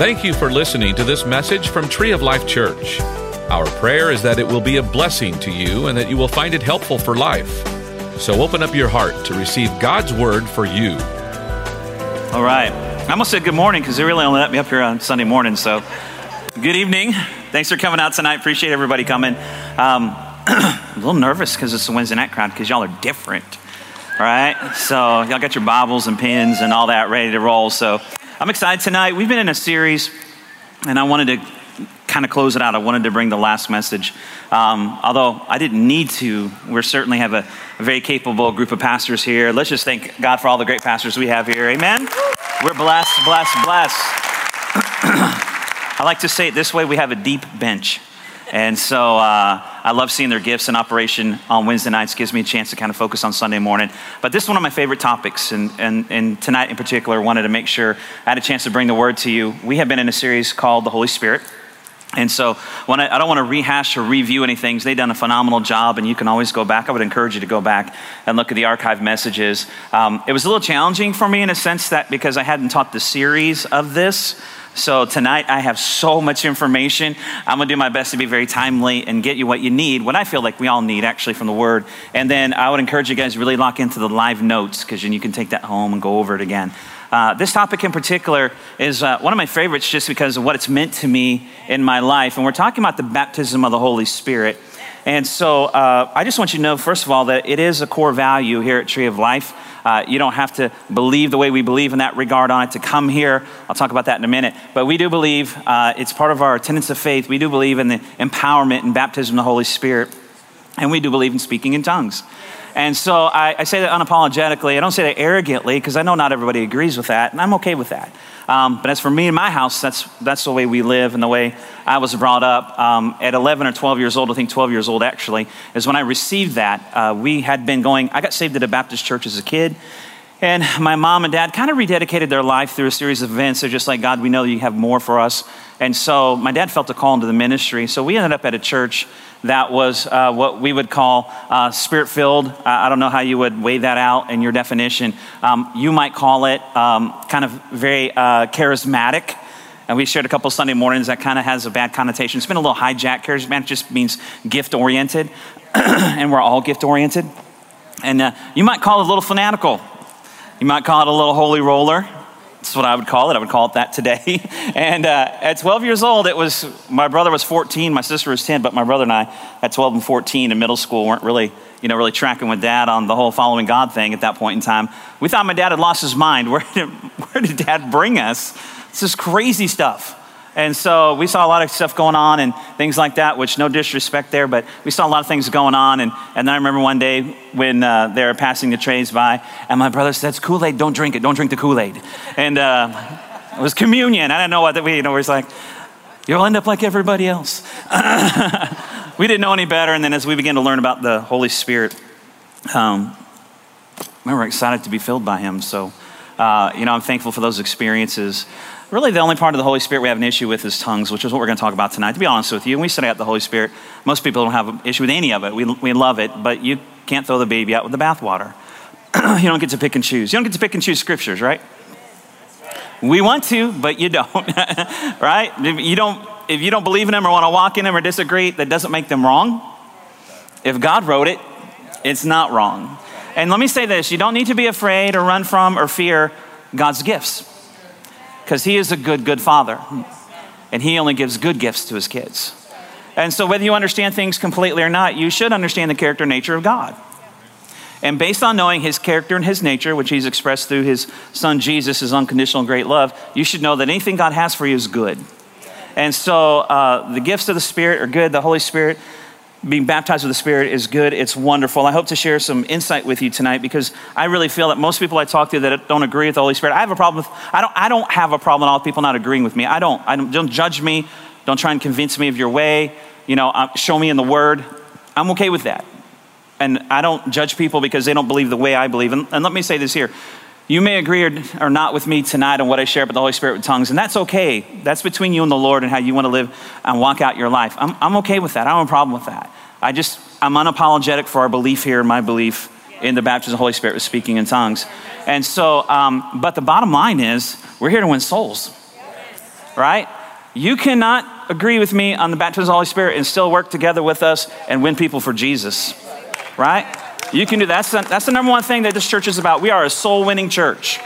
Thank you for listening to this message from Tree of Life Church. Our prayer is that it will be a blessing to you and that you will find it helpful for life. So open up your heart to receive God's word for you. All right. I almost said good morning because they really only let me up here on Sunday morning. So, good evening. Thanks for coming out tonight. Appreciate everybody coming. Um, a little nervous because it's a Wednesday night crowd because y'all are different. All right. So, y'all got your Bibles and pens and all that ready to roll. So, I'm excited tonight. We've been in a series, and I wanted to kind of close it out. I wanted to bring the last message. Um, although I didn't need to, we certainly have a, a, very capable group of pastors here. Let's just thank God for all the great pastors we have here. Amen. We're blessed, blessed, blessed. I like to say it this way we have a deep bench. And so uh, I love seeing their gifts in operation on Wednesday nights. Gives me a chance to kind of focus on Sunday morning. But this is one of my favorite topics, and, and, and tonight in particular, wanted to make sure I had a chance to bring the word to you. We have been in a series called The Holy Spirit. And so, I, I, don't want to rehash or review anything, they've done a phenomenal job, and you can always go back. I would encourage you to go back and look at the archive messages. Um, it was a little challenging for me in a sense that because I hadn't taught the series of this, so tonight I have so much information. I'm going to do my best to be very timely and get you what you need, what I feel like we all need actually from the Word. And then I would encourage you guys to really lock into the live notes because then you can take that home and go over it again. Uh, this topic in particular is uh, one of my favorites just because of what it's meant to me in my life. And we're talking about the baptism of the Holy Spirit. And so uh, I just want you to know, first of all, that it is a core value here at Tree of Life. Uh, you don't have to believe the way we believe in that regard on it to come here. I'll talk about that in a minute. But we do believe, uh, it's part of our tenets of faith, we do believe in the empowerment and baptism of the Holy Spirit. And we do believe in speaking in tongues. And so I, I say that unapologetically. I don't say that arrogantly because I know not everybody agrees with that, and I'm okay with that. Um, but as for me and my house, that's, that's the way we live and the way I was brought up. Um, at 11 or 12 years old, I think 12 years old actually, is when I received that. Uh, we had been going, I got saved at a Baptist church as a kid. And my mom and dad kind of rededicated their life through a series of events. They're just like, God, we know you have more for us. And so my dad felt a call into the ministry. So we ended up at a church that was uh, what we would call uh, spirit filled. Uh, I don't know how you would weigh that out in your definition. Um, you might call it um, kind of very uh, charismatic. And we shared a couple Sunday mornings that kind of has a bad connotation. It's been a little hijacked. Charismatic just means gift oriented, and we're all gift oriented. And uh, you might call it a little fanatical. You might call it a little holy roller. That's what I would call it. I would call it that today. and uh, at 12 years old, it was my brother was 14, my sister was 10, but my brother and I, at 12 and 14 in middle school, weren't really, you know, really tracking with dad on the whole following God thing at that point in time. We thought my dad had lost his mind. Where did, where did dad bring us? It's this crazy stuff. And so we saw a lot of stuff going on and things like that, which no disrespect there, but we saw a lot of things going on. And, and then I remember one day when uh, they were passing the trays by, and my brother said, It's Kool Aid, don't drink it, don't drink the Kool Aid. And uh, it was communion. I didn't know what that we, you know, was like, You'll end up like everybody else. we didn't know any better. And then as we began to learn about the Holy Spirit, um, we were excited to be filled by Him. So, uh, you know, I'm thankful for those experiences really the only part of the Holy Spirit we have an issue with is tongues, which is what we're going to talk about tonight. To be honest with you, when we study out the Holy Spirit, most people don't have an issue with any of it. We, we love it, but you can't throw the baby out with the bathwater. you don't get to pick and choose. You don't get to pick and choose scriptures, right? We want to, but you don't, right? You don't, if you don't believe in them or want to walk in them or disagree, that doesn't make them wrong. If God wrote it, it's not wrong. And let me say this you don't need to be afraid or run from or fear God's gifts because he is a good, good father. And he only gives good gifts to his kids. And so, whether you understand things completely or not, you should understand the character and nature of God. And based on knowing his character and his nature, which he's expressed through his son Jesus, his unconditional great love, you should know that anything God has for you is good. And so, uh, the gifts of the Spirit are good. The Holy Spirit being baptized with the Spirit is good. It's wonderful. I hope to share some insight with you tonight because I really feel that most people I talk to that don't agree with the Holy Spirit, I have a problem with, I don't, I don't have a problem with all people not agreeing with me. I don't. I don't, don't judge me. Don't try and convince me of your way. You know, uh, show me in the Word. I'm okay with that. And I don't judge people because they don't believe the way I believe. And, and let me say this here. You may agree or, or, not with me tonight on what I share about the Holy Spirit with tongues, and that's okay. That's between you and the Lord and how you want to live and walk out your life. I'm, I'm okay with that. I don't have a problem with that. I just, I'm unapologetic for our belief here, my belief in the baptism of the Holy Spirit with speaking in tongues. And so, um, but the bottom line is, we're here to win souls. right? You cannot agree with me on the baptism of the Holy Spirit and still work together with us and win people for Jesus, right? You can do that. That's the, that's the number one thing that this church is about. We are a soul winning church.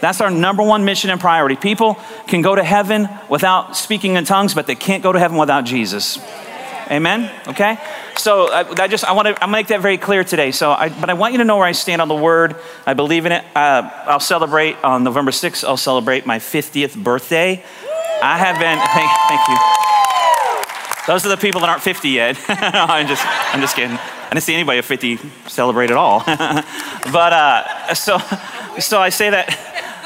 That's our number one mission and priority. People can go to heaven without speaking in tongues, but they can't go to heaven without Jesus. Amen. Okay. So I, I just I want to I make that very clear today. So, I, but I want you to know where I stand on the Word. I believe in it. Uh, I'll celebrate on November 6th. I'll celebrate my 50th birthday. I have been. Thank, thank you. Those are the people that aren't 50 yet. no, I'm just I'm just kidding. I didn't see anybody at 50 celebrate at all. but uh, so so I say that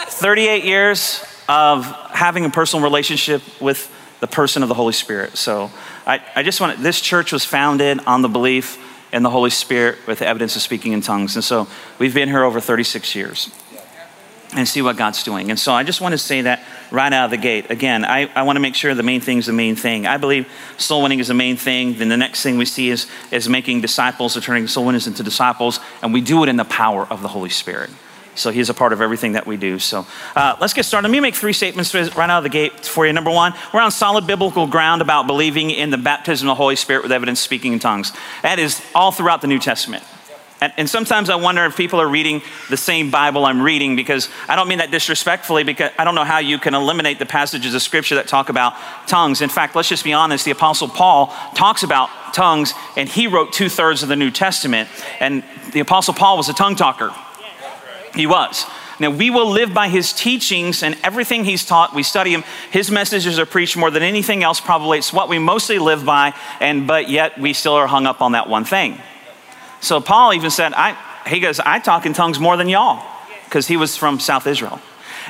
38 years of having a personal relationship with the person of the Holy Spirit. So I, I just want to, this church was founded on the belief in the Holy Spirit with the evidence of speaking in tongues. And so we've been here over 36 years and see what God's doing. And so I just want to say that right out of the gate. Again, I, I want to make sure the main thing is the main thing. I believe soul winning is the main thing. Then the next thing we see is, is making disciples or turning soul winners into disciples. And we do it in the power of the Holy Spirit. So he's a part of everything that we do. So uh, let's get started. Let me make three statements right out of the gate for you. Number one, we're on solid biblical ground about believing in the baptism of the Holy Spirit with evidence speaking in tongues. That is all throughout the New Testament. And, and, sometimes I wonder if people are reading the same Bible I'm reading because I don't mean that disrespectfully because I don't know how you can eliminate the passages of Scripture that talk about tongues. In fact, let's just be honest the Apostle Paul talks about tongues and he wrote two thirds of the New Testament. And the Apostle Paul was a tongue talker. He was. Now, we will live by his teachings and everything he's taught. We study him. His messages are preached more than anything else, probably. It's what we mostly live by, and but yet we still are hung up on that one thing. So, Paul even said, I, he goes, I talk in tongues more than y'all, because he was from South Israel.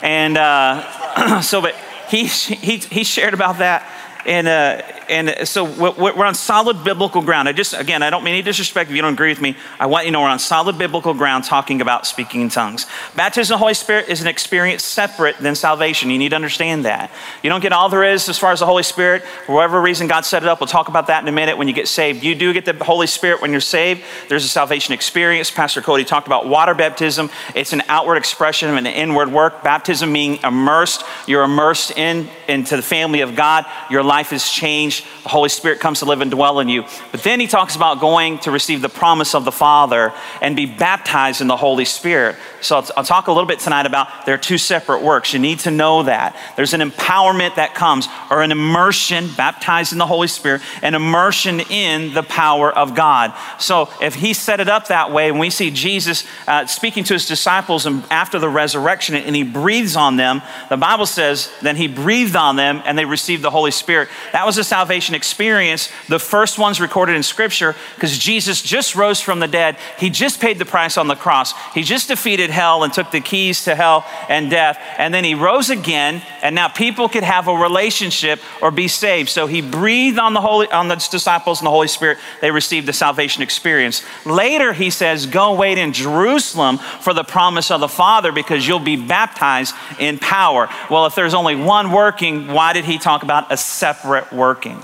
And uh, so, but he, he, he shared about that and, uh, and so we're on solid biblical ground. I just, again, I don't mean any disrespect if you don't agree with me. I want you to know we're on solid biblical ground talking about speaking in tongues. Baptism of the Holy Spirit is an experience separate than salvation. You need to understand that. You don't get all there is as far as the Holy Spirit. For whatever reason God set it up, we'll talk about that in a minute when you get saved. You do get the Holy Spirit when you're saved. There's a salvation experience. Pastor Cody talked about water baptism. It's an outward expression of an inward work. Baptism meaning immersed. You're immersed in into the family of God. Your life is changed. The Holy Spirit comes to live and dwell in you. But then he talks about going to receive the promise of the Father and be baptized in the Holy Spirit. So I'll, I'll talk a little bit tonight about there are two separate works. You need to know that. There's an empowerment that comes, or an immersion, baptized in the Holy Spirit, an immersion in the power of God. So if he set it up that way, and we see Jesus uh, speaking to his disciples after the resurrection, and he breathes on them, the Bible says, then he breathed on them and they received the Holy Spirit. That was a salvation experience, the first ones recorded in Scripture, because Jesus just rose from the dead. He just paid the price on the cross. He just defeated hell and took the keys to hell and death. And then he rose again, and now people could have a relationship or be saved. So he breathed on the Holy on the disciples and the Holy Spirit. They received the salvation experience. Later, he says, Go wait in Jerusalem for the promise of the Father, because you'll be baptized in power. Well, if there's only one working, why did he talk about a separate working?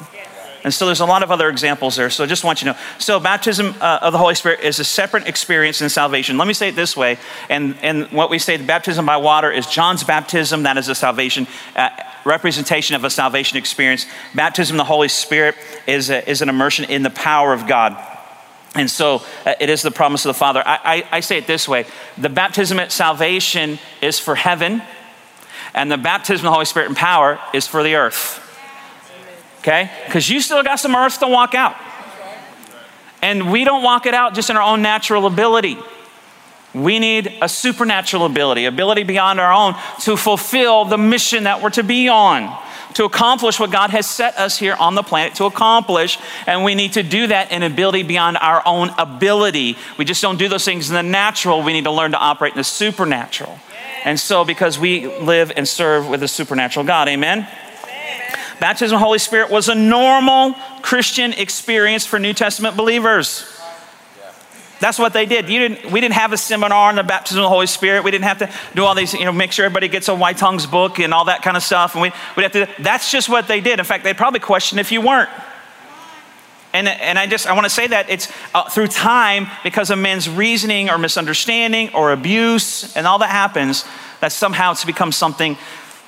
And so there's a lot of other examples there. So I just want you to know. So baptism uh, of the Holy Spirit is a separate experience in salvation. Let me say it this way. And, and what we say, the baptism by water is John's baptism. That is a salvation uh, representation of a salvation experience. Baptism of the Holy Spirit is, a, is an immersion in the power of God. And so uh, it is the promise of the Father. I, I, I say it this way the baptism at salvation is for heaven, and the baptism of the Holy Spirit and power is for the earth okay? Because you still got some earth to walk out. And we don't walk it out just in our own natural ability. We need a supernatural ability, ability beyond our own to fulfill the mission that we're to be on, to accomplish what God has set us here on the planet to accomplish. And we need to do that in ability beyond our own ability. We just don't do those things in the natural. We need to learn to operate in the supernatural. And so, because we live and serve with a supernatural God, amen? Baptism of the Holy Spirit was a normal Christian experience for New Testament believers. That's what they did. Didn't, we didn't have a seminar on the baptism of the Holy Spirit. We didn't have to do all these, you know, make sure everybody gets a Why Tongues book and all that kind of stuff. And we, we'd have to, that's just what they did. In fact, they'd probably question if you weren't. And, and I just, I want to say that it's uh, through time, because of men's reasoning or misunderstanding or abuse and all that happens, that somehow it's become something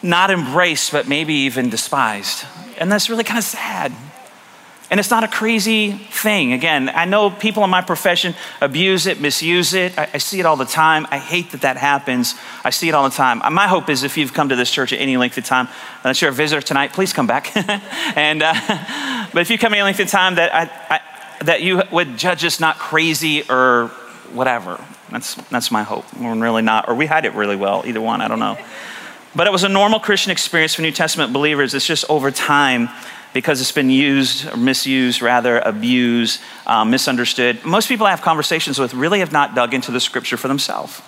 not embraced, but maybe even despised. And that's really kind of sad. And it's not a crazy thing. Again, I know people in my profession abuse it, misuse it. I, I, see it all the time. I hate that that happens. I see it all the time. My hope is if you've come to this church at any length of time, unless you're a visitor tonight, please come back. and uh, but if you come any length of time, that I, I, that you would judge us not crazy or whatever. That's that's my hope. We're really not, or we hide it really well. Either one, I don't know. But it was a normal Christian experience for New Testament believers. It's just over time because it's been used, or misused, rather, abused, um, misunderstood. Most people I have conversations with really have not dug into the scripture for themselves.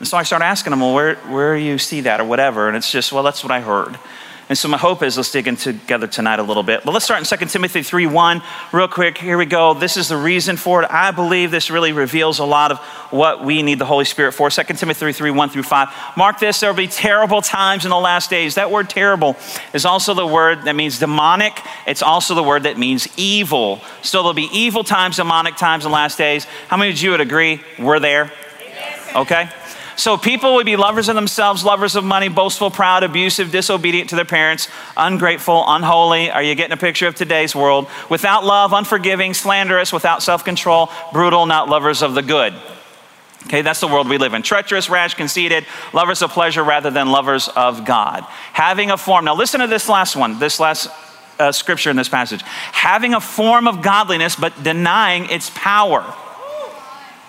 And so I start asking them, well, where, where do you see that or whatever? And it's just, well, that's what I heard. And so my hope is let's dig in together tonight a little bit. But let's start in 2 Timothy 3 1 real quick. Here we go. This is the reason for it. I believe this really reveals a lot of what we need the Holy Spirit for. 2 Timothy 3 1 through 5. Mark this, there will be terrible times in the last days. That word terrible is also the word that means demonic. It's also the word that means evil. So there'll be evil times, demonic times in last days. How many of you would agree we're there? Okay? So people would be lovers of themselves, lovers of money, boastful, proud, abusive, disobedient to their parents, ungrateful, unholy. Are you getting a picture of today's world? Without love, unforgiving, slanderous, without self control, brutal, not lovers of the good. Okay, that's the world we live in. Treacherous, rash, conceited, lovers of pleasure rather than lovers of God. Having a form. Now, listen to this last one, this last uh, scripture in this passage. Having a form of godliness, but denying its power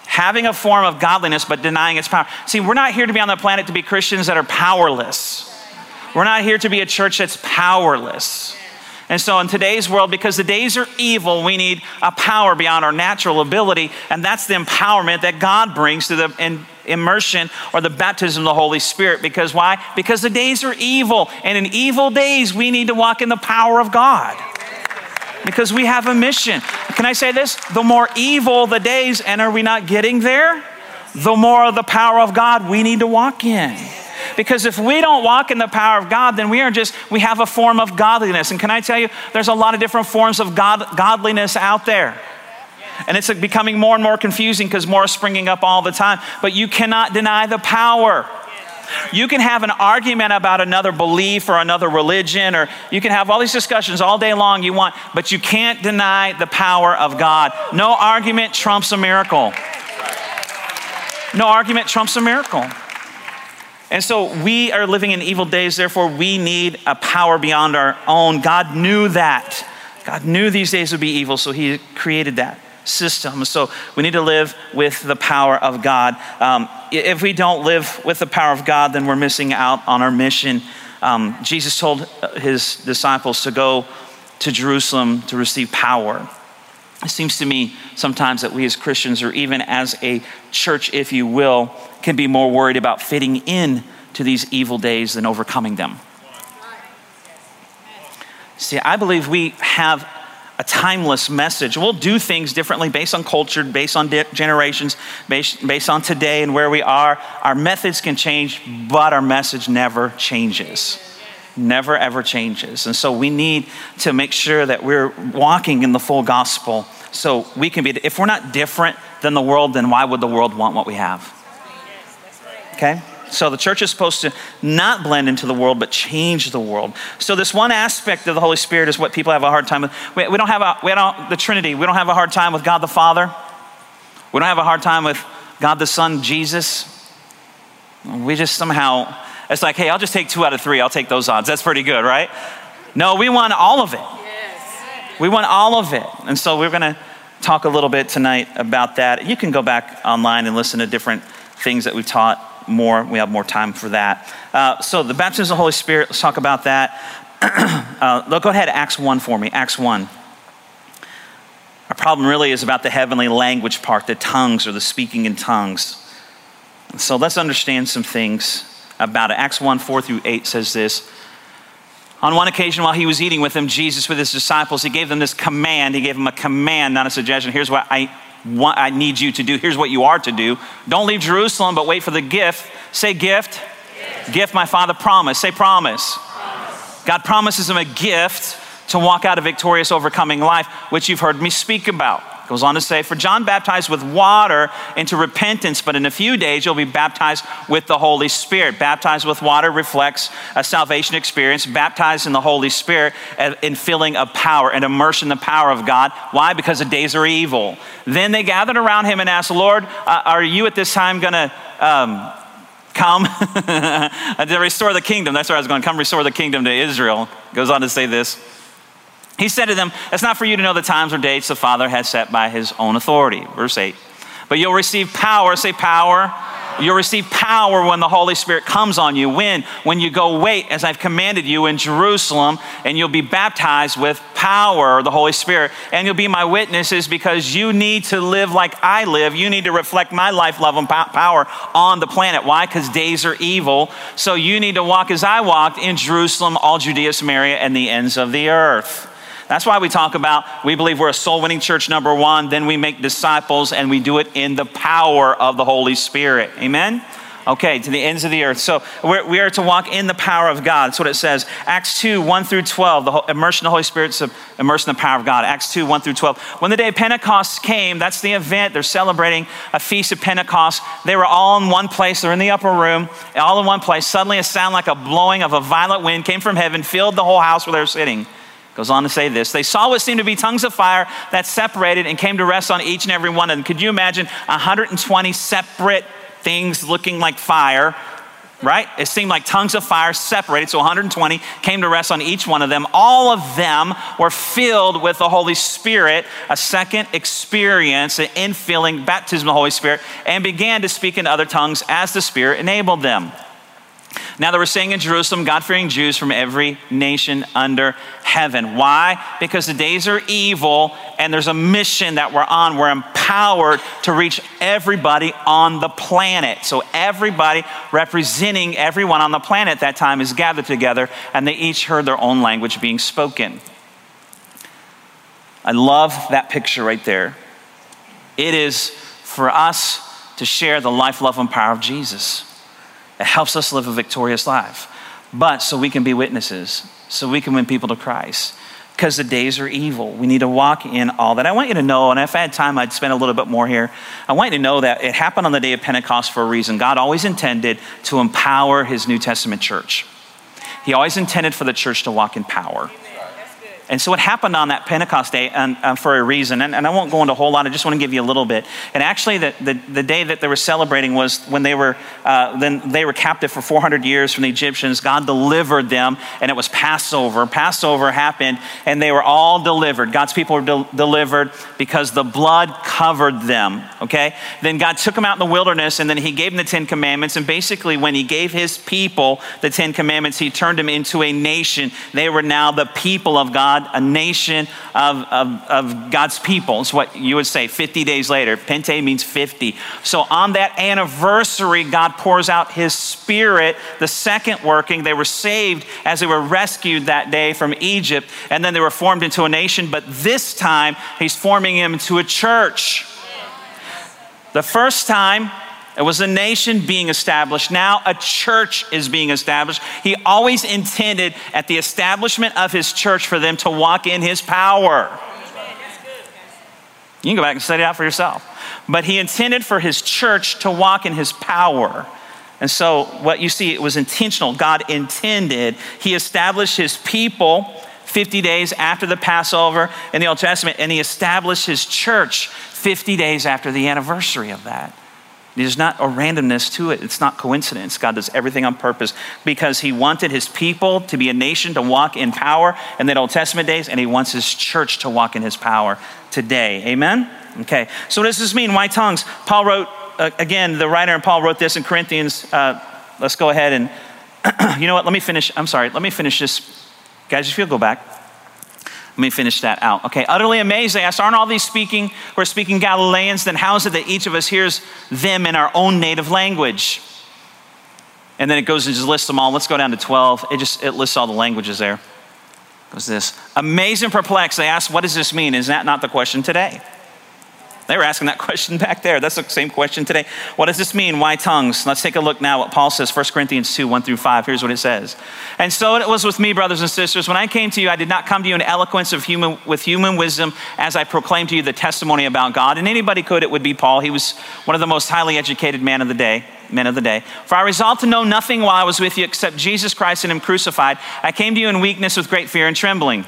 having a form of godliness but denying its power. See, we're not here to be on the planet to be Christians that are powerless. We're not here to be a church that's powerless. And so, in today's world, because the days are evil, we need a power beyond our natural ability, and that's the empowerment that God brings to the immersion or the baptism of the Holy Spirit. Because why? Because the days are evil, and in evil days, we need to walk in the power of God because we have a mission. Can I say this? The more evil the days, and are we not getting there? The more the power of God we need to walk in. Because if we don't walk in the power of God, then we are just, we have a form of godliness. And can I tell you, there's a lot of different forms of God, godliness out there. And it's becoming more and more confusing because more is springing up all the time. But you cannot deny the power. You can have an argument about another belief or another religion, or you can have all these discussions all day long you want, but you can't deny the power of God. No argument trumps a miracle. No argument trumps a miracle. And so we are living in evil days, therefore, we need a power beyond our own. God knew that. God knew these days would be evil, so He created that system. So we need to live with the power of God. Um, if we don't live with the power of God, then we're missing out on our mission. Um, Jesus told his disciples to go to Jerusalem to receive power. It seems to me sometimes that we as Christians, or even as a church, if you will, can be more worried about fitting in to these evil days than overcoming them. See, I believe we have a timeless message. We'll do things differently based on culture, based on generations, based, based on today and where we are. Our methods can change, but our message never changes. Never ever changes. And so we need to make sure that we're walking in the full gospel so we can be, if we're not different than the world, then why would the world want what we have? Okay? So the church is supposed to not blend into the world, but change the world. So this one aspect of the Holy Spirit is what people have a hard time with. We, we don't have a, we don't, the Trinity. We don't have a hard time with God the Father. We don't have a hard time with God the Son, Jesus. We just somehow, it's like, hey, I'll just take two out of three. I'll take those odds. That's pretty good, right? No, we want all of it. We want all of it. And so we're going to talk a little bit tonight about that. You can go back online and listen to different things that we've taught more. We have more time for that. Uh, so, the baptism of the Holy Spirit, let's talk about that. uh, go ahead, Acts 1 for me. Acts 1. Our problem really is about the heavenly language part, the tongues or the speaking in tongues. So, let's understand some things about it. Acts 1 4 through 8 says this. On one occasion, while he was eating with them, Jesus with his disciples, he gave them this command. He gave them a command, not a suggestion. Here's what I what I need you to do. Here's what you are to do. Don't leave Jerusalem, but wait for the gift. Say gift. Gift, gift my Father promised. Say promise. promise. God promises him a gift to walk out a victorious, overcoming life, which you've heard me speak about. Goes on to say, For John baptized with water into repentance, but in a few days you'll be baptized with the Holy Spirit. Baptized with water reflects a salvation experience. Baptized in the Holy Spirit in filling of power and immersion in the power of God. Why? Because the days are evil. Then they gathered around him and asked, Lord, uh, are you at this time going to. Um, come to restore the kingdom. That's where I was going. Come restore the kingdom to Israel. Goes on to say this. He said to them, It's not for you to know the times or dates the Father has set by his own authority. Verse 8. But you'll receive power. Say power. You'll receive power when the Holy Spirit comes on you. When? When you go wait, as I've commanded you in Jerusalem, and you'll be baptized with power, the Holy Spirit, and you'll be my witnesses because you need to live like I live. You need to reflect my life, love, and power on the planet. Why? Because days are evil. So you need to walk as I walked in Jerusalem, all Judea, Samaria, and the ends of the earth. That's why we talk about we believe we're a soul winning church, number one. Then we make disciples and we do it in the power of the Holy Spirit. Amen? Okay, to the ends of the earth. So we're, we are to walk in the power of God. That's what it says. Acts 2, 1 through 12, the immersion of the Holy Spirit, immerse in the power of God. Acts 2, 1 through 12. When the day of Pentecost came, that's the event. They're celebrating a feast of Pentecost. They were all in one place. They're in the upper room, all in one place. Suddenly a sound like a blowing of a violent wind came from heaven, filled the whole house where they were sitting. Goes on to say this. They saw what seemed to be tongues of fire that separated and came to rest on each and every one of them. Could you imagine 120 separate things looking like fire? Right? It seemed like tongues of fire separated, so 120 came to rest on each one of them. All of them were filled with the Holy Spirit, a second experience, an infilling baptism of the Holy Spirit, and began to speak in other tongues as the Spirit enabled them. Now, they were saying in Jerusalem, God fearing Jews from every nation under heaven. Why? Because the days are evil and there's a mission that we're on. We're empowered to reach everybody on the planet. So, everybody representing everyone on the planet at that time is gathered together and they each heard their own language being spoken. I love that picture right there. It is for us to share the life, love, and power of Jesus. It helps us live a victorious life. But so we can be witnesses, so we can win people to Christ. Because the days are evil. We need to walk in all that. I want you to know, and if I had time, I'd spend a little bit more here. I want you to know that it happened on the day of Pentecost for a reason. God always intended to empower his New Testament church, He always intended for the church to walk in power. And so it happened on that Pentecost day and, uh, for a reason. And, and, I won't go into a whole lot. I just want to give you a little bit. And actually, the, the, the day that they were celebrating was when they were, uh, then they were captive for 400 years from the Egyptians. God delivered them, and it was Passover. Passover happened, and they were all delivered. God's people were de- delivered because the blood covered them. Okay? Then God took them out in the wilderness, and then He gave them the Ten Commandments. And basically, when He gave His people the Ten Commandments, He turned them into a nation. They were now the people of God God, a nation of, of, of God's people. It's what you would say 50 days later. Pente means 50. So on that anniversary, God pours out his spirit, the second working. They were saved as they were rescued that day from Egypt, and then they were formed into a nation. But this time, he's forming them into a church. The first time, it was a nation being established. Now a church is being established. He always intended at the establishment of his church for them to walk in his power. You can go back and study it out for yourself. But he intended for his church to walk in his power. And so, what you see, it was intentional. God intended. He established his people 50 days after the Passover in the Old Testament, and he established his church 50 days after the anniversary of that. There's not a randomness to it. It's not coincidence. God does everything on purpose because He wanted His people to be a nation to walk in power in the Old Testament days, and He wants His church to walk in His power today. Amen? Okay. So, what does this mean? Why tongues? Paul wrote, uh, again, the writer and Paul wrote this in Corinthians. Uh, let's go ahead and, you know what? Let me finish. I'm sorry. Let me finish this. Guys, if you'll go back. Let me finish that out. Okay, utterly amazed. They asked, Aren't all these speaking we're speaking Galileans? Then how is it that each of us hears them in our own native language? And then it goes and just lists them all. Let's go down to 12. It just it lists all the languages there. It goes this. Amazed and perplexed, they ask, What does this mean? Is that not the question today? They were asking that question back there. That's the same question today. What does this mean? Why tongues? Let's take a look now what Paul says, 1 Corinthians 2, 1 through 5. Here's what it says. And so it was with me, brothers and sisters. When I came to you, I did not come to you in eloquence of human, with human wisdom as I proclaimed to you the testimony about God. And anybody could, it would be Paul. He was one of the most highly educated men of the day men of the day. For I resolved to know nothing while I was with you except Jesus Christ and Him crucified. I came to you in weakness with great fear and trembling.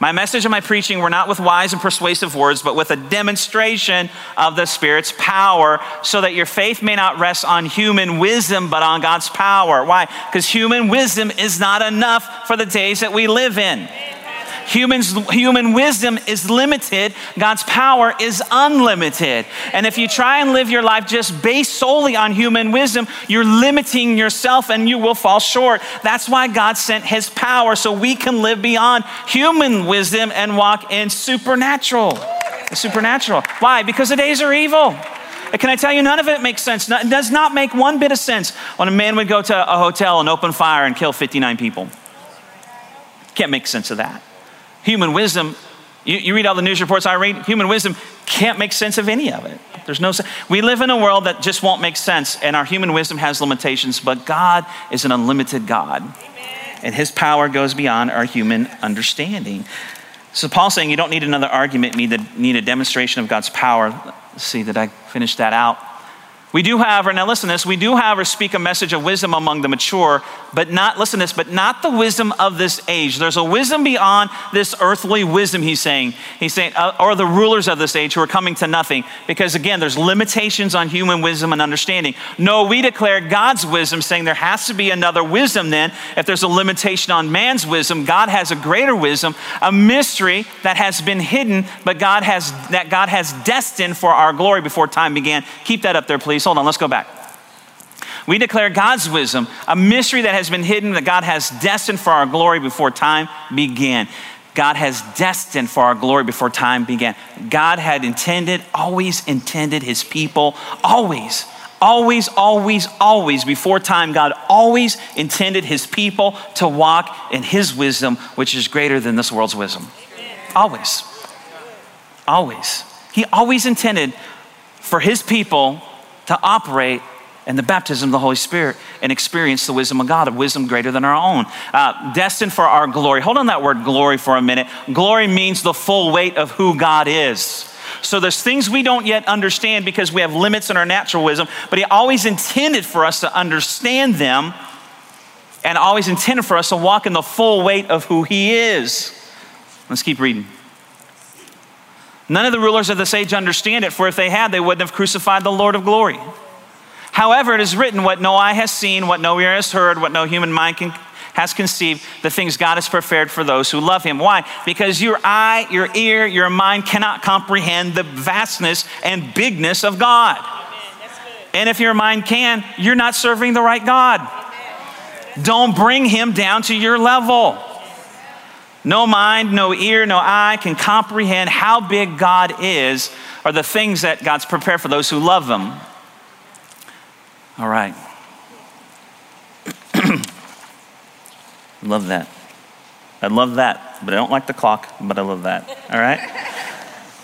My message and my preaching were not with wise and persuasive words, but with a demonstration of the Spirit's power, so that your faith may not rest on human wisdom, but on God's power. Why? Because human wisdom is not enough for the days that we live in. Humans, human wisdom is limited, God's power is unlimited. And if you try and live your life just based solely on human wisdom, you're limiting yourself and you will fall short. That's why God sent his power so we can live beyond human wisdom and walk in supernatural. Supernatural. Why? Because the days are evil. Can I tell you, none of it makes sense. It does not make one bit of sense when a man would go to a hotel and open fire and kill 59 people. Can't make sense of that. Human wisdom, you, you read all the news reports I read, human wisdom can't make sense of any of it. There's no We live in a world that just won't make sense, and our human wisdom has limitations, but God is an unlimited God. Amen. And his power goes beyond our human understanding. So Paul's saying you don't need another argument, need a demonstration of God's power. Let's see, did I finish that out? We do, however, now listen to this, we do, however, speak a message of wisdom among the mature, but not, listen to this, but not the wisdom of this age. There's a wisdom beyond this earthly wisdom, he's saying. He's saying, uh, or the rulers of this age who are coming to nothing. Because again, there's limitations on human wisdom and understanding. No, we declare God's wisdom, saying there has to be another wisdom then. If there's a limitation on man's wisdom, God has a greater wisdom, a mystery that has been hidden, but God has, that God has destined for our glory before time began. Keep that up there, please. Hold on, let's go back. We declare God's wisdom, a mystery that has been hidden that God has destined for our glory before time began. God has destined for our glory before time began. God had intended, always intended his people, always, always, always, always, before time, God always intended his people to walk in his wisdom, which is greater than this world's wisdom. Always. Always. He always intended for his people to operate in the baptism of the Holy Spirit and experience the wisdom of God, a wisdom greater than our own. Uh, destined for our glory. Hold on that word glory for a minute. Glory means the full weight of who God is. So there's things we don't yet understand because we have limits in our natural wisdom, but He always intended for us to understand them and always intended for us to walk in the full weight of who He is. Let's keep reading. None of the rulers of this age understand it, for if they had, they wouldn't have crucified the Lord of glory. However, it is written, What no eye has seen, what no ear has heard, what no human mind can, has conceived, the things God has prepared for those who love Him. Why? Because your eye, your ear, your mind cannot comprehend the vastness and bigness of God. And if your mind can, you're not serving the right God. Don't bring Him down to your level. No mind, no ear, no eye can comprehend how big God is or the things that God's prepared for those who love Him. All right. love that. I love that, but I don't like the clock, but I love that. All right?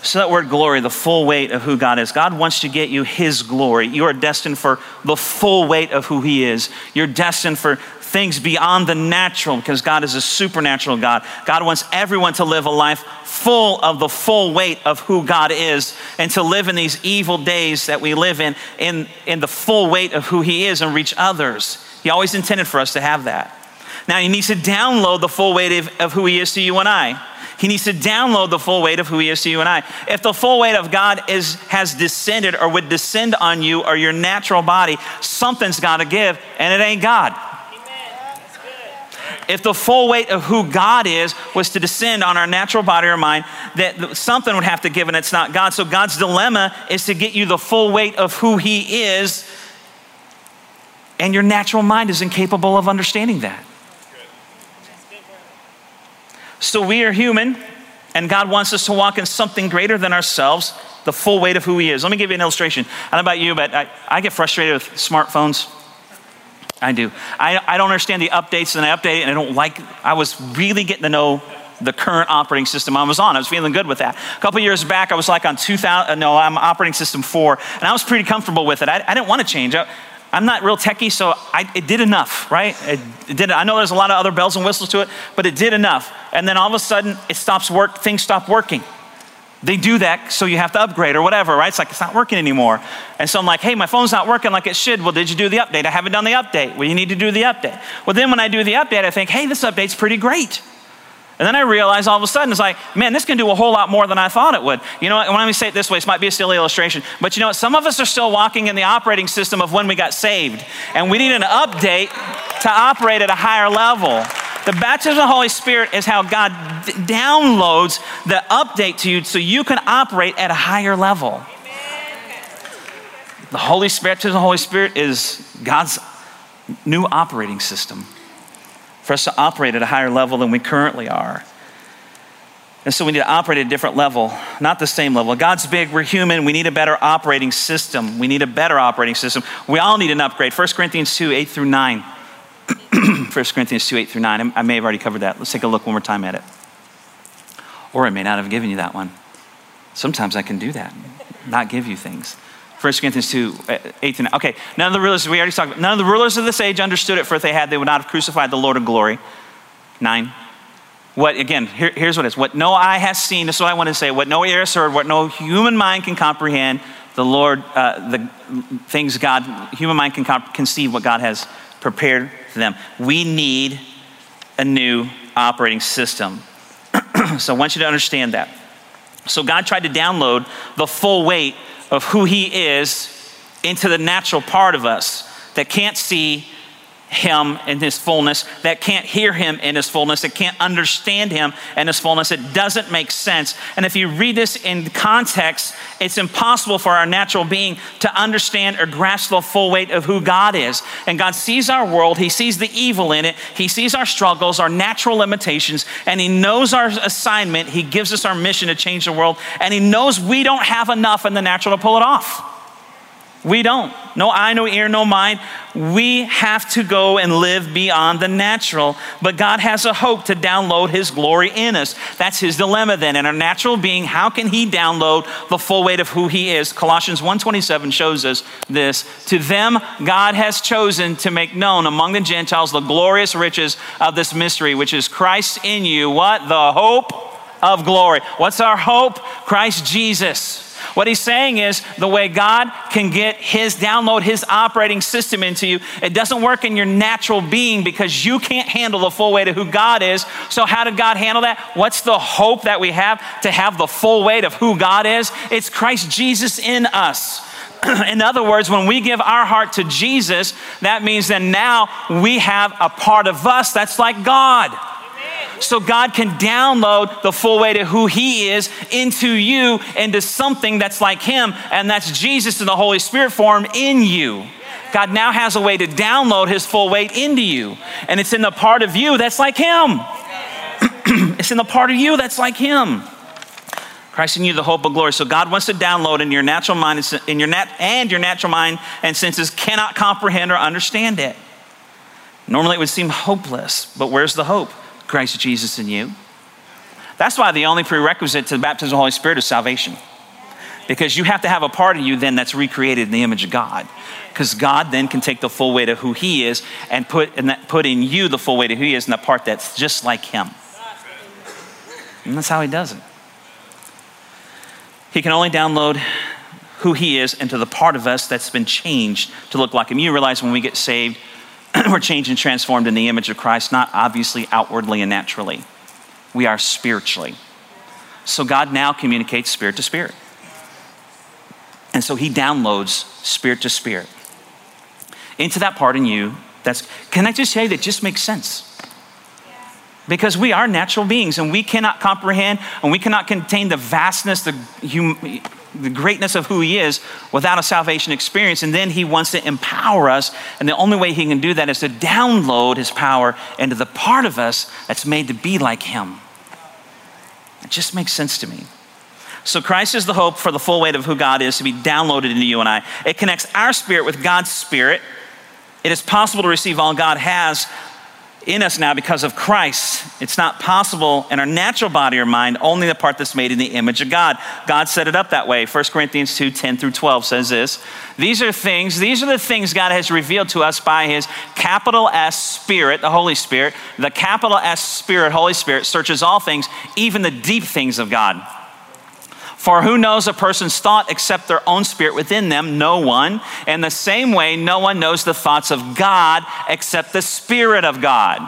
So, that word glory, the full weight of who God is. God wants to get you His glory. You are destined for the full weight of who He is. You're destined for things beyond the natural because God is a supernatural God. God wants everyone to live a life full of the full weight of who God is and to live in these evil days that we live in, in, in the full weight of who He is and reach others. He always intended for us to have that. Now, He needs to download the full weight of, of who He is to you and I. He needs to download the full weight of who he is to you and I. If the full weight of God is, has descended or would descend on you or your natural body, something's got to give, and it ain't God if the full weight of who God is was to descend on our natural body or mind, that something would have to give and it's not God. So God's dilemma is to get you the full weight of who He is, and your natural mind is incapable of understanding that. So we are human, and God wants us to walk in something greater than ourselves, the full weight of who He is. Let me give you an illustration. I don't know about you, but I, I get frustrated with smartphones. I do. I, I don't understand the updates and I update and I don't like, I was really getting to know the current operating system I was on. I was feeling good with that. A couple years back, I was like on 2000, no, I'm operating system four, and I was pretty comfortable with it. I, I didn't want to change. I, I'm not real techie, so I, it did enough, right? It, it, did. I know there's a lot of other bells and whistles to it, but it did enough. And then all of a sudden, it stops work. Things stop working. They do that, so you have to upgrade or whatever, right? It's like it's not working anymore. And so I'm like, hey, my phone's not working like it should. Well, did you do the update? I haven't done the update. Well, you need to do the update. Well, then when I do the update, I think, hey, this update's pretty great. And then I realize all of a sudden it's like, man, this can do a whole lot more than I thought it would. You know, let me say it this way. This might be a silly illustration, but you know what? Some of us are still walking in the operating system of when we got saved, and we need an update to operate at a higher level. The baptism of the Holy Spirit is how God d- downloads the update to you so you can operate at a higher level. The Holy Spirit, baptism of the Holy Spirit is God's new operating system for us to operate at a higher level than we currently are. And so we need to operate at a different level, not the same level. God's big, we're human, we need a better operating system. We need a better operating system. We all need an upgrade. 1 Corinthians 2 8 through 9. 1 Corinthians 2 8 through 9. I may have already covered that. Let's take a look one more time at it. Or I may not have given you that one. Sometimes I can do that, not give you things. 1 Corinthians 2 8 through 9. Okay, none of the rulers, we already talked about, none of the rulers of this age understood it, for if they had, they would not have crucified the Lord of glory. 9. What, again, here, here's what it is. What no eye has seen, this is what I want to say, what no ear has heard, what no human mind can comprehend, the Lord, uh, the things God, human mind can comp- conceive what God has prepared for them. We need a new operating system. so I want you to understand that. So God tried to download the full weight of who He is into the natural part of us that can't see him in his fullness, that can't hear him in his fullness, that can't understand him in his fullness. It doesn't make sense. And if you read this in context, it's impossible for our natural being to understand or grasp the full weight of who God is. And God sees our world, He sees the evil in it, He sees our struggles, our natural limitations, and He knows our assignment. He gives us our mission to change the world, and He knows we don't have enough in the natural to pull it off. We don't. No eye, no ear, no mind. We have to go and live beyond the natural. But God has a hope to download His glory in us. That's His dilemma then. In our natural being, how can He download the full weight of who He is? Colossians 1.27 shows us this. To them, God has chosen to make known among the Gentiles the glorious riches of this mystery, which is Christ in you. What? The hope of glory. What's our hope? Christ Jesus. What he's saying is the way God can get his download his operating system into you, it doesn't work in your natural being because you can't handle the full weight of who God is. So, how did God handle that? What's the hope that we have to have the full weight of who God is? It's Christ Jesus in us. in other words, when we give our heart to Jesus, that means that now we have a part of us that's like God so God can download the full weight of who He is into you, into something that's like Him, and that's Jesus in the Holy Spirit form in you. God now has a way to download His full weight into you, and it's in the part of you that's like Him. it's in the part of you that's like Him. Christ in you, the hope of glory. So God wants to download in your natural mind, in your nat- and your natural mind and senses cannot comprehend or understand it. Normally, it would seem hopeless, but where's the hope? Christ Jesus in you. That's why the only prerequisite to the baptism of the Holy Spirit is salvation. Because you have to have a part of you then that's recreated in the image of God. Because God then can take the full weight of who He is and put, and that, put in you the full weight of who He is in the part that's just like Him. And that's how He does it. He can only download who He is into the part of us that's been changed to look like Him. You realize when we get saved, we're changed and transformed in the image of Christ, not obviously outwardly and naturally. We are spiritually. So God now communicates spirit to spirit. And so he downloads spirit to spirit into that part in you that's, can I just say that just makes sense? Because we are natural beings and we cannot comprehend and we cannot contain the vastness, the hum, the greatness of who he is without a salvation experience. And then he wants to empower us. And the only way he can do that is to download his power into the part of us that's made to be like him. It just makes sense to me. So Christ is the hope for the full weight of who God is to be downloaded into you and I. It connects our spirit with God's spirit. It is possible to receive all God has in us now because of Christ. It's not possible in our natural body or mind, only the part that's made in the image of God. God set it up that way. 1 Corinthians 2 10 through 12 says this These are things, these are the things God has revealed to us by his capital S Spirit, the Holy Spirit. The capital S Spirit, Holy Spirit, searches all things, even the deep things of God. For who knows a person's thought except their own spirit within them? No one. In the same way, no one knows the thoughts of God except the Spirit of God.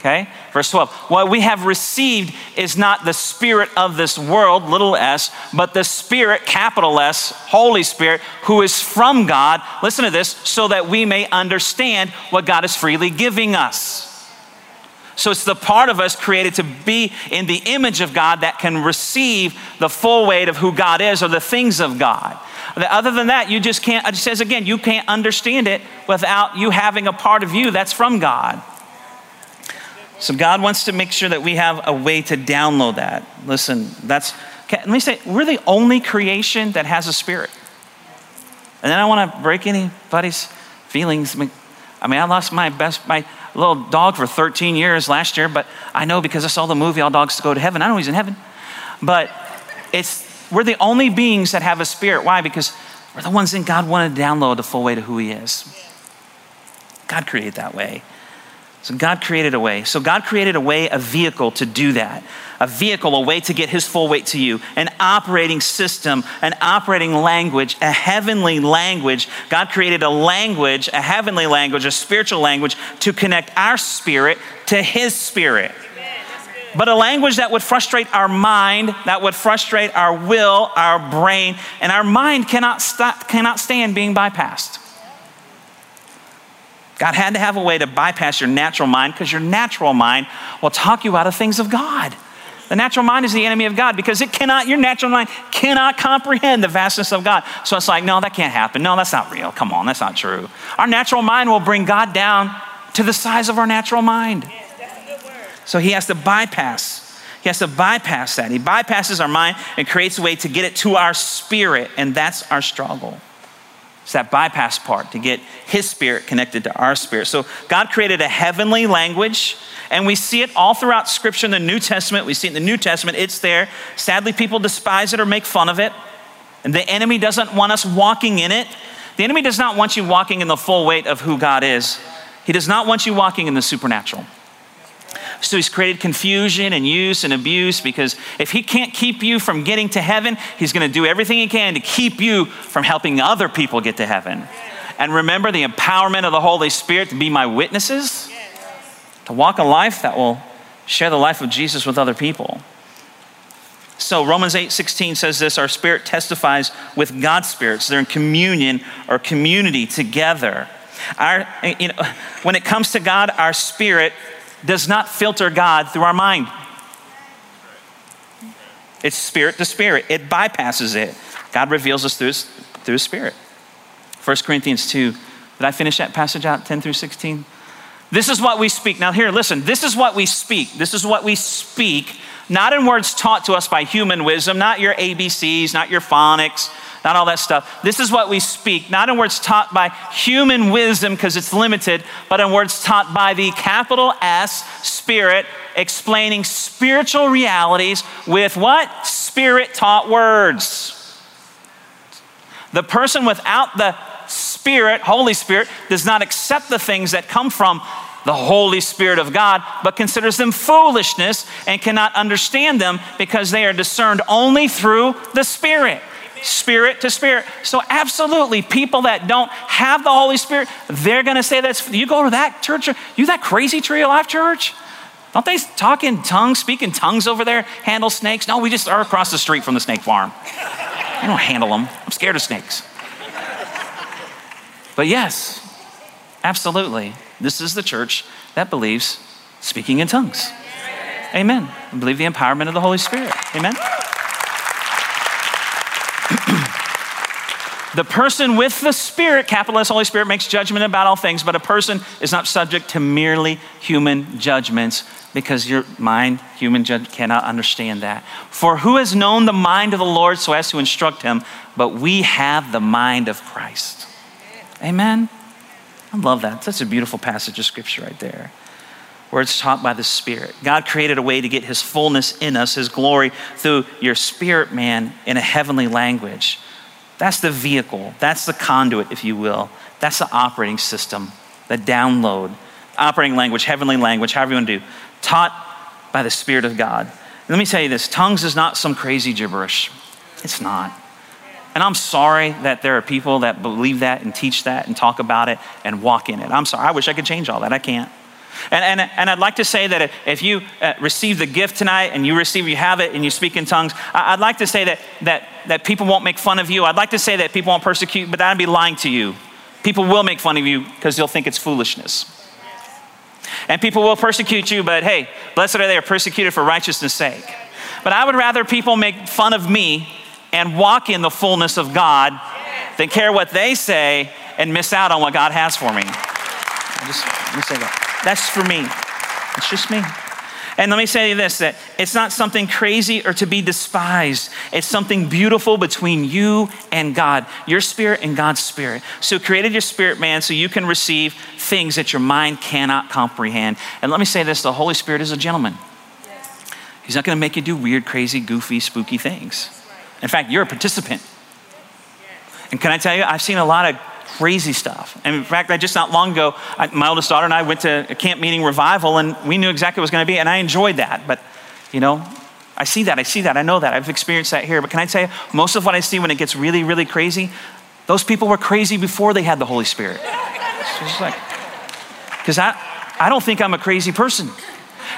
Okay? Verse 12. What we have received is not the spirit of this world, little s, but the spirit, capital S, Holy Spirit, who is from God. Listen to this, so that we may understand what God is freely giving us. So it's the part of us created to be in the image of God that can receive the full weight of who God is or the things of God. Other than that, you just can't, it says again, you can't understand it without you having a part of you that's from God. So God wants to make sure that we have a way to download that. Listen, that's, let me say, we're the only creation that has a spirit. And then I want to break anybody's feelings. I mean, I lost my best, my little dog for 13 years last year, but I know because I saw the movie All Dogs Go to Heaven. I know he's in heaven. But it's we're the only beings that have a spirit. Why? Because we're the ones that God wanted to download the full weight of who He is. God created that way. So God created a way. So God created a way, a vehicle to do that. A vehicle, a way to get his full weight to you. An operating system, an operating language, a heavenly language. God created a language, a heavenly language, a spiritual language to connect our spirit to his spirit. But a language that would frustrate our mind, that would frustrate our will, our brain, and our mind cannot, stop, cannot stand being bypassed. God had to have a way to bypass your natural mind because your natural mind will talk you out of things of God. The natural mind is the enemy of God because it cannot, your natural mind cannot comprehend the vastness of God. So it's like, no, that can't happen. No, that's not real. Come on, that's not true. Our natural mind will bring God down to the size of our natural mind. So he has to bypass. He has to bypass that. He bypasses our mind and creates a way to get it to our spirit, and that's our struggle. It's that bypass part to get his spirit connected to our spirit. So God created a heavenly language, and we see it all throughout Scripture in the New Testament. We see it in the New Testament, it's there. Sadly, people despise it or make fun of it. And the enemy doesn't want us walking in it. The enemy does not want you walking in the full weight of who God is, he does not want you walking in the supernatural. So he's created confusion and use and abuse because if he can't keep you from getting to heaven, he's going to do everything he can to keep you from helping other people get to heaven. And remember the empowerment of the Holy Spirit to be my witnesses, to walk a life that will share the life of Jesus with other people. So Romans 8 16 says this our spirit testifies with God's spirit. So they're in communion or community together. Our, you know, when it comes to God, our spirit does not filter God through our mind. It's spirit to spirit, it bypasses it. God reveals us through his, through his spirit. 1 Corinthians 2. Did I finish that passage out 10 through 16? This is what we speak. Now, here, listen. This is what we speak. This is what we speak, not in words taught to us by human wisdom, not your ABCs, not your phonics, not all that stuff. This is what we speak, not in words taught by human wisdom because it's limited, but in words taught by the capital S Spirit, explaining spiritual realities with what? Spirit taught words. The person without the Spirit, Holy Spirit, does not accept the things that come from the Holy Spirit of God, but considers them foolishness and cannot understand them because they are discerned only through the Spirit spirit to spirit. So, absolutely, people that don't have the Holy Spirit, they're going to say that's, you go to that church, you that crazy Tree of Life church? Don't they talk in tongues, speak in tongues over there, handle snakes? No, we just are across the street from the snake farm. I don't handle them. I'm scared of snakes. But yes, absolutely, this is the church that believes speaking in tongues. Amen. I believe the empowerment of the Holy Spirit. Amen. The person with the Spirit, capital S Holy Spirit, makes judgment about all things, but a person is not subject to merely human judgments because your mind, human judge, cannot understand that. For who has known the mind of the Lord so as to instruct him? But we have the mind of Christ. Amen. I love that. That's a beautiful passage of scripture right there. where it's taught by the Spirit. God created a way to get His fullness in us, His glory, through your spirit man in a heavenly language. That's the vehicle, that's the conduit, if you will. That's the operating system, the download, operating language, heavenly language, however you want to do, taught by the Spirit of God. And let me tell you this tongues is not some crazy gibberish. It's not. And I'm sorry that there are people that believe that and teach that and talk about it and walk in it. I'm sorry. I wish I could change all that. I can't. And, and, and I'd like to say that if you uh, receive the gift tonight and you receive, you have it, and you speak in tongues, I'd like to say that, that, that people won't make fun of you. I'd like to say that people won't persecute, but that'd be lying to you. People will make fun of you because they'll think it's foolishness. And people will persecute you, but hey, blessed are they are persecuted for righteousness' sake. But I would rather people make fun of me and walk in the fullness of God than care what they say and miss out on what God has for me. I just let me say that. That's for me. It's just me. And let me say this that it's not something crazy or to be despised. It's something beautiful between you and God, your spirit and God's spirit. So created your spirit man so you can receive things that your mind cannot comprehend. And let me say this, the Holy Spirit is a gentleman. He's not going to make you do weird, crazy, goofy, spooky things. In fact, you're a participant. And can I tell you, I've seen a lot of crazy stuff. And in fact, I just not long ago, I, my oldest daughter and I went to a camp meeting revival, and we knew exactly what it was going to be, and I enjoyed that. But, you know, I see that, I see that, I know that, I've experienced that here. But can I tell you, most of what I see when it gets really, really crazy, those people were crazy before they had the Holy Spirit. It's like, because I, I don't think I'm a crazy person.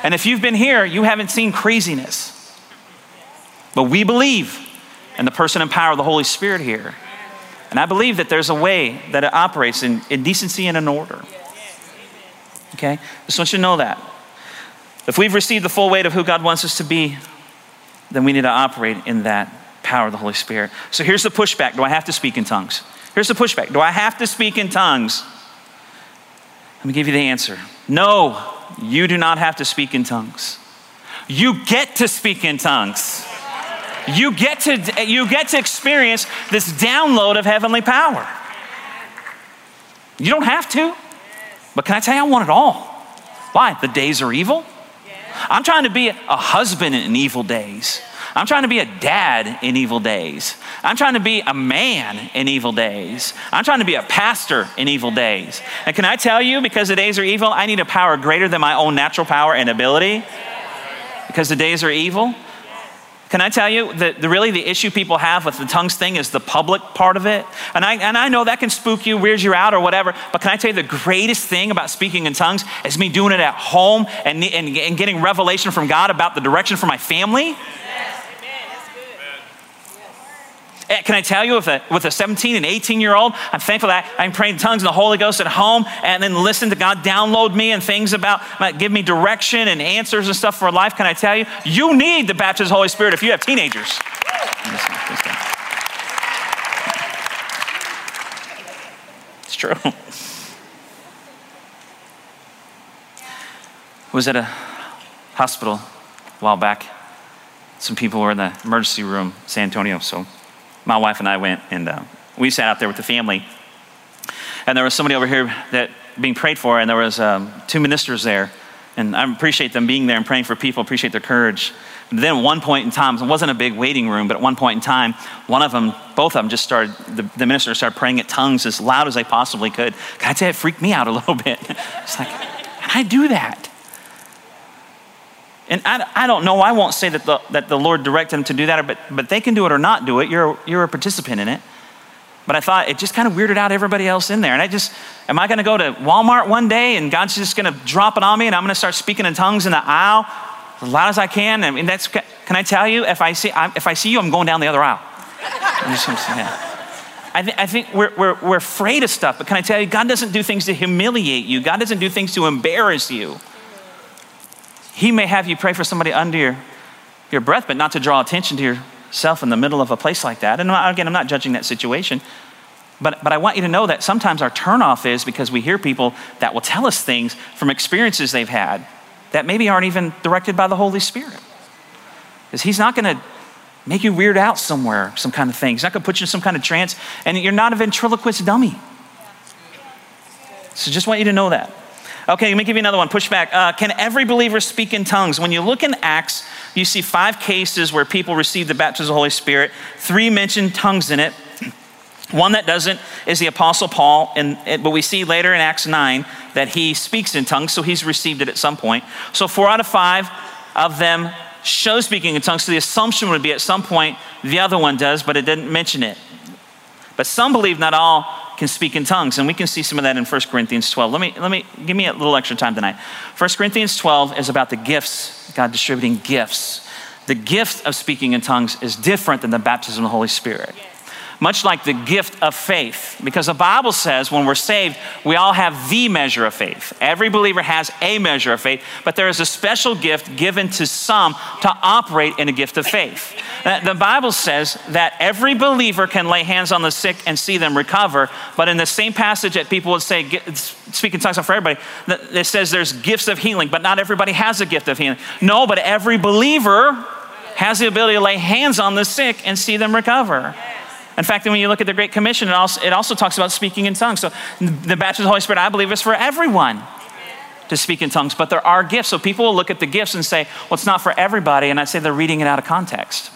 And if you've been here, you haven't seen craziness. But we believe in the person and power of the Holy Spirit here. And I believe that there's a way that it operates in, in decency and in order. Okay? Just want you to know that. If we've received the full weight of who God wants us to be, then we need to operate in that power of the Holy Spirit. So here's the pushback Do I have to speak in tongues? Here's the pushback Do I have to speak in tongues? Let me give you the answer. No, you do not have to speak in tongues. You get to speak in tongues you get to, you get to experience this download of heavenly power. You don't have to, but can I tell you, I want it all. Why? The days are evil. I'm trying to be a husband in evil days. I'm trying to be a dad in evil days. I'm trying to be a man in evil days. I'm trying to be a pastor in evil days. And can I tell you, because the days are evil, I need a power greater than my own natural power and ability? Because the days are evil? Can I tell you that really the issue people have with the tongues thing is the public part of it? And I, and I know that can spook you, weird you out, or whatever, but can I tell you the greatest thing about speaking in tongues is me doing it at home and, and, and getting revelation from God about the direction for my family? Eh, Eh, can I tell you, with a, with a 17 and 18 year old, I'm thankful that I'm praying tongues in the Holy Ghost at home and then listen to God download me and things about, give me direction and answers and stuff for life. Can I tell you, you need the baptism of the Holy Spirit if you have teenagers. It's true. Was at a hospital a while back. Some people were in the emergency room, San Antonio, so my wife and I went and uh, we sat out there with the family. And there was somebody over here that being prayed for, and there was um, two ministers there. And I appreciate them being there and praying for people, appreciate their courage. But then at one point in time, it wasn't a big waiting room, but at one point in time, one of them, both of them just started, the, the minister started praying at tongues as loud as they possibly could. You, it freaked me out a little bit. It's like, I do that? And I, I don't know, I won't say that the, that the Lord directed them to do that, but, but they can do it or not do it. You're, you're a participant in it. But I thought it just kind of weirded out everybody else in there. And I just, am I going to go to Walmart one day and God's just going to drop it on me and I'm going to start speaking in tongues in the aisle as loud as I can? I mean, that's, can I tell you, if I see, if I see you, I'm going down the other aisle. Just, I, th- I, think we're, we're, we're afraid of stuff, but can I tell you, God doesn't do things to humiliate you. God doesn't do things to embarrass you. He may have you pray for somebody under your, your breath, but not to draw attention to yourself in the middle of a place like that. And again, I'm not judging that situation. But, but I want you to know that sometimes our turnoff is because we hear people that will tell us things from experiences they've had that maybe aren't even directed by the Holy Spirit. Because He's not going to make you weird out somewhere, some kind of thing. He's not going to put you in some kind of trance, and you're not a ventriloquist dummy. So just want you to know that. Okay, let me give you another one. Push back. Uh, can every believer speak in tongues? When you look in Acts, you see five cases where people receive the baptism of the Holy Spirit. Three mention tongues in it. One that doesn't is the Apostle Paul, and, but we see later in Acts 9 that he speaks in tongues, so he's received it at some point. So four out of five of them show speaking in tongues, so the assumption would be at some point the other one does, but it didn't mention it. But some believe not all can speak in tongues, and we can see some of that in 1 Corinthians 12. Let me, let me give me a little extra time tonight. 1 Corinthians 12 is about the gifts, God distributing gifts. The gift of speaking in tongues is different than the baptism of the Holy Spirit much like the gift of faith. Because the Bible says when we're saved, we all have the measure of faith. Every believer has a measure of faith, but there is a special gift given to some to operate in a gift of faith. Uh, the Bible says that every believer can lay hands on the sick and see them recover, but in the same passage that people would say, speaking tongues for everybody, it says there's gifts of healing, but not everybody has a gift of healing. No, but every believer has the ability to lay hands on the sick and see them recover. In fact, when you look at the Great Commission, it also, it also talks about speaking in tongues. So the baptism of the Holy Spirit, I believe, is for everyone to speak in tongues, but there are gifts. So people will look at the gifts and say, well, it's not for everybody. And I say they're reading it out of context.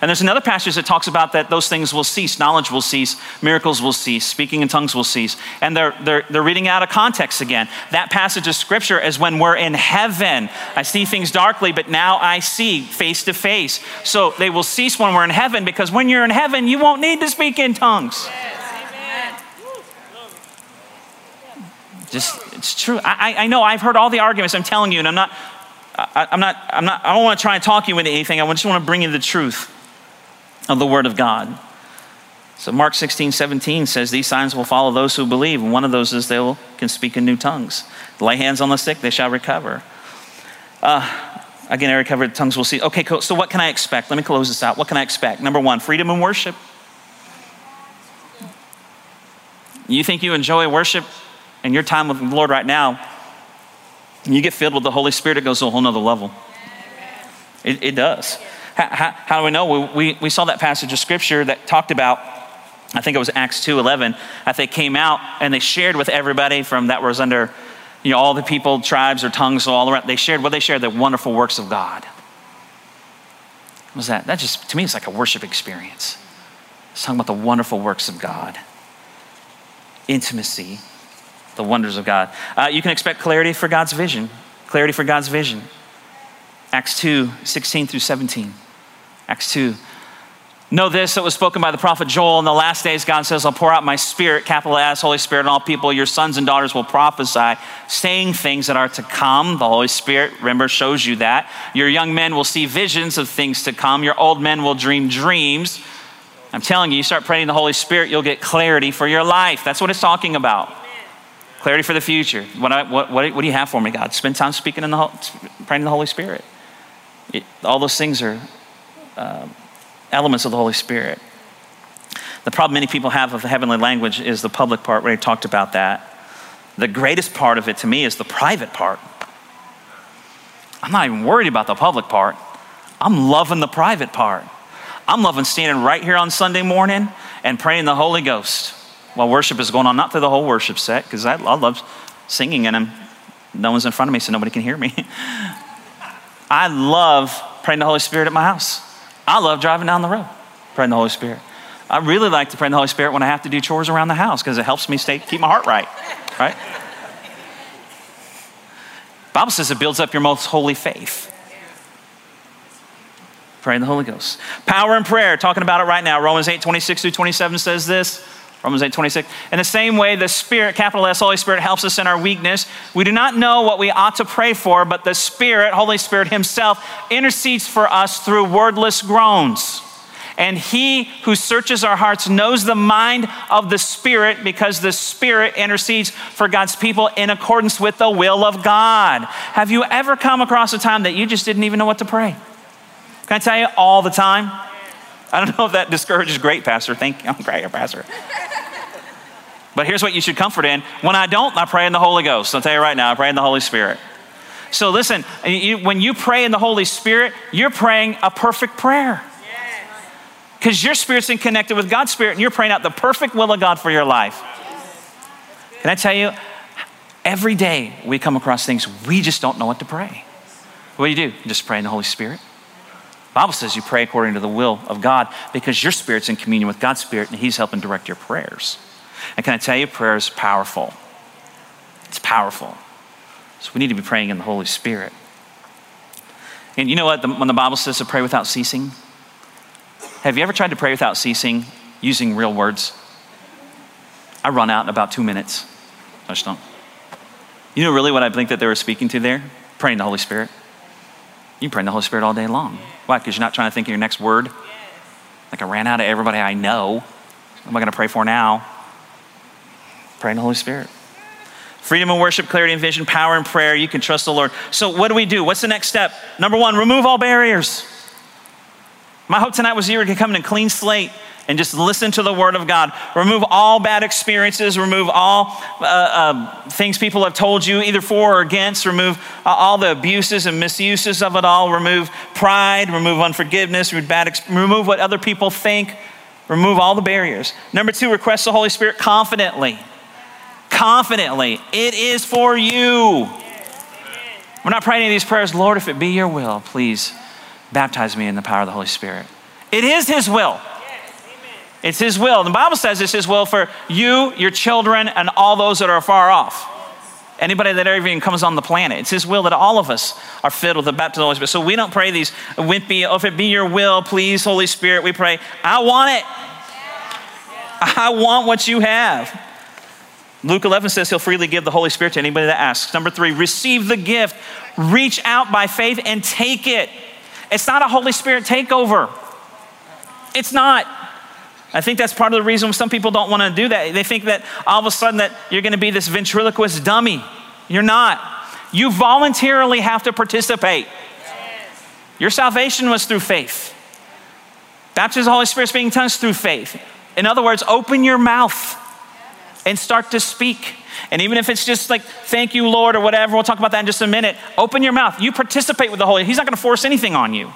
And there's another passage that talks about that those things will cease, knowledge will cease, miracles will cease, speaking in tongues will cease. And they're, they're, they're reading out of context again. That passage of scripture is when we're in heaven. I see things darkly, but now I see face to face. So they will cease when we're in heaven because when you're in heaven, you won't need to speak in tongues. Just, it's true. I, I know I've heard all the arguments. I'm telling you, and I'm not, I, am not, I'm not, I don't want to try and talk you into anything. I just want to bring you the truth of the Word of God. So Mark 16, 17 says, These signs will follow those who believe. And one of those is they can speak in new tongues. Lay hands on the sick, they shall recover. Uh, again, I recovered, tongues will see. Okay, cool. So what can I expect? Let me close this out. What can I expect? Number one, freedom and worship. You think you enjoy worship and your time with the Lord right now, and you get filled with the Holy Spirit, it goes to a whole nother level. It, it does. How, how, do we know? We, we, we saw that passage of scripture that talked about, I think it was Acts 2 11, that they came out and they shared with everybody from that was under, you know, all the people, tribes, or tongues, all around. They shared what they shared, the wonderful works of God. What was that? That just, to me, it's like a worship experience. It's talking about the wonderful works of God, intimacy, the wonders of God. Uh, you can expect clarity for God's vision. Clarity for God's vision. Acts 2 16 through 17. Acts 2. Know this that was spoken by the prophet Joel in the last days. God says, I'll pour out my spirit, capital S, Holy Spirit, on all people. Your sons and daughters will prophesy, saying things that are to come. The Holy Spirit, remember, shows you that. Your young men will see visions of things to come. Your old men will dream dreams. I'm telling you, you start praying the Holy Spirit, you'll get clarity for your life. That's what it's talking about. Clarity for the future. What, I, what, what, what do you have for me, God? Spend time speaking in the, praying in the Holy Spirit. It, all those things are uh, elements of the Holy Spirit. The problem many people have of the heavenly language is the public part, he talked about that. The greatest part of it to me is the private part. I'm not even worried about the public part. I'm loving the private part. I'm loving standing right here on Sunday morning and praying the Holy Ghost while worship is going on, not through the whole worship set, because I, I love singing and I'm, no one's in front of me, so nobody can hear me. I love praying the Holy Spirit at my house. I love driving down the road, praying the Holy Spirit. I really like to pray in the Holy Spirit when I have to do chores around the house because it helps me stay keep my heart right. Right? Bible says it builds up your most holy faith. Praying the Holy Ghost. Power in prayer, talking about it right now. Romans 8, 26 through 27 says this. Romans 8, 26. In the same way, the Spirit, capital S, Holy Spirit, helps us in our weakness. We do not know what we ought to pray for, but the Spirit, Holy Spirit Himself, intercedes for us through wordless groans. And He who searches our hearts knows the mind of the Spirit because the Spirit intercedes for God's people in accordance with the will of God. Have you ever come across a time that you just didn't even know what to pray? Can I tell you all the time? I don't know if that discourages great, Pastor. Thank you. I'm great, Pastor. But here's what you should comfort in. When I don't, I pray in the Holy Ghost. I'll tell you right now, I pray in the Holy Spirit. So listen, you, when you pray in the Holy Spirit, you're praying a perfect prayer. Because your spirit's in connected with God's spirit, and you're praying out the perfect will of God for your life. Can I tell you, Every day we come across things we just don't know what to pray. What do you do? Just pray in the Holy Spirit. Bible says you pray according to the will of God because your spirit's in communion with God's spirit and He's helping direct your prayers. And can I tell you, prayer is powerful. It's powerful. So we need to be praying in the Holy Spirit. And you know what? The, when the Bible says to pray without ceasing, have you ever tried to pray without ceasing using real words? I run out in about two minutes. I just don't. You know really what I think that they were speaking to there? Praying the Holy Spirit. You pray in the Holy Spirit all day long. Why? Because you're not trying to think of your next word. Like I ran out of everybody I know. What am I going to pray for now? Pray in the Holy Spirit. Freedom and worship, clarity and vision, power and prayer. You can trust the Lord. So, what do we do? What's the next step? Number one, remove all barriers. My hope tonight was you were going to come in a clean slate and just listen to the Word of God. Remove all bad experiences, remove all uh, uh, things people have told you, either for or against. Remove uh, all the abuses and misuses of it all. Remove pride, remove unforgiveness, remove, bad ex- remove what other people think. Remove all the barriers. Number two, request the Holy Spirit confidently. Confidently. It is for you. We're not praying any of these prayers, Lord, if it be your will, please baptize me in the power of the Holy Spirit. It is His will. It's His will. The Bible says it's His will for you, your children, and all those that are far off. Anybody that ever even comes on the planet. It's His will that all of us are filled with the baptism of the Holy Spirit. So we don't pray these, wimpy oh, if it be your will, please, Holy Spirit. We pray, I want it. I want what you have. Luke 11 says he'll freely give the Holy Spirit to anybody that asks. Number three, receive the gift. Reach out by faith and take it. It's not a Holy Spirit takeover. It's not. I think that's part of the reason some people don't want to do that. They think that all of a sudden that you're going to be this ventriloquist dummy. You're not. You voluntarily have to participate. Your salvation was through faith. Baptism of the Holy Spirit speaking tongues through faith. In other words, open your mouth and start to speak. And even if it's just like, thank you, Lord, or whatever, we'll talk about that in just a minute. Open your mouth. You participate with the Holy. He's not going to force anything on you.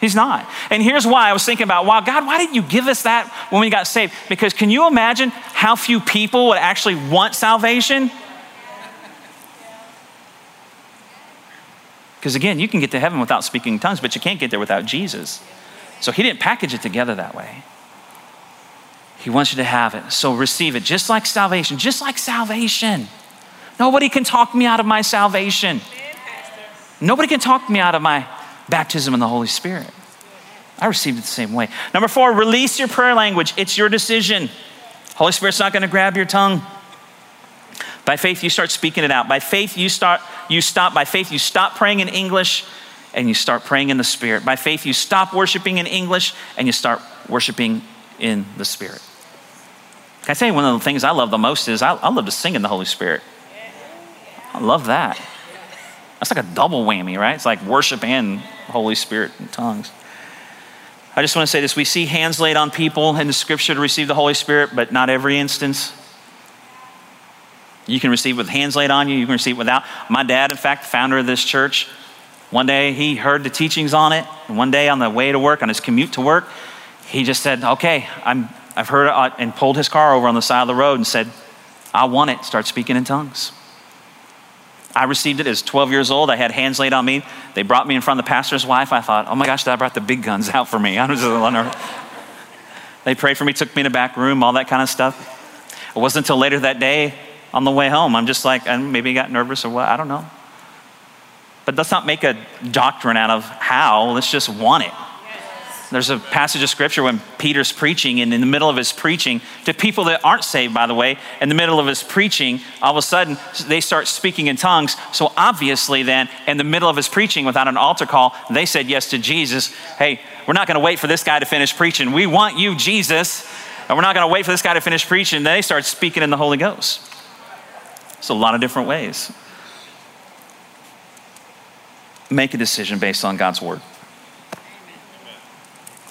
He's not. And here's why I was thinking about, wow, God, why didn't you give us that when we got saved? Because can you imagine how few people would actually want salvation? Because again, you can get to heaven without speaking tongues, but you can't get there without Jesus. So he didn't package it together that way. He wants you to have it. So receive it, just like salvation, just like salvation. Nobody can talk me out of my salvation. Nobody can talk me out of my baptism in the Holy Spirit. I received it the same way. Number four, release your prayer language. It's your decision. Holy Spirit's not going to grab your tongue. By faith, you start speaking it out. By faith, you start, you stop. By faith, you stop praying in English and you start praying in the Spirit. By faith, you stop worshiping in English and you start worshiping in the Spirit. Can I tell you one of the things I love the most is I, I love to sing in the Holy Spirit. I love that. That's like a double whammy, right? It's like worship and Holy Spirit and tongues. I just want to say this. We see hands laid on people in the scripture to receive the Holy Spirit, but not every instance. You can receive with hands laid on you, you can receive without. My dad, in fact, founder of this church, one day he heard the teachings on it. And one day on the way to work, on his commute to work, he just said, Okay, I'm I've heard it, uh, and pulled his car over on the side of the road and said, I want it. Start speaking in tongues. I received it as 12 years old. I had hands laid on me. They brought me in front of the pastor's wife. I thought, oh my gosh, that brought the big guns out for me. I was a little nervous. they prayed for me, took me in a back room, all that kind of stuff. It wasn't until later that day on the way home. I'm just like, and maybe got nervous or what, I don't know. But let's not make a doctrine out of how, let's just want it. There's a passage of scripture when Peter's preaching, and in the middle of his preaching, to people that aren't saved, by the way, in the middle of his preaching, all of a sudden they start speaking in tongues. So obviously, then, in the middle of his preaching, without an altar call, they said yes to Jesus. Hey, we're not going to wait for this guy to finish preaching. We want you, Jesus. And we're not going to wait for this guy to finish preaching. They start speaking in the Holy Ghost. It's a lot of different ways. Make a decision based on God's word.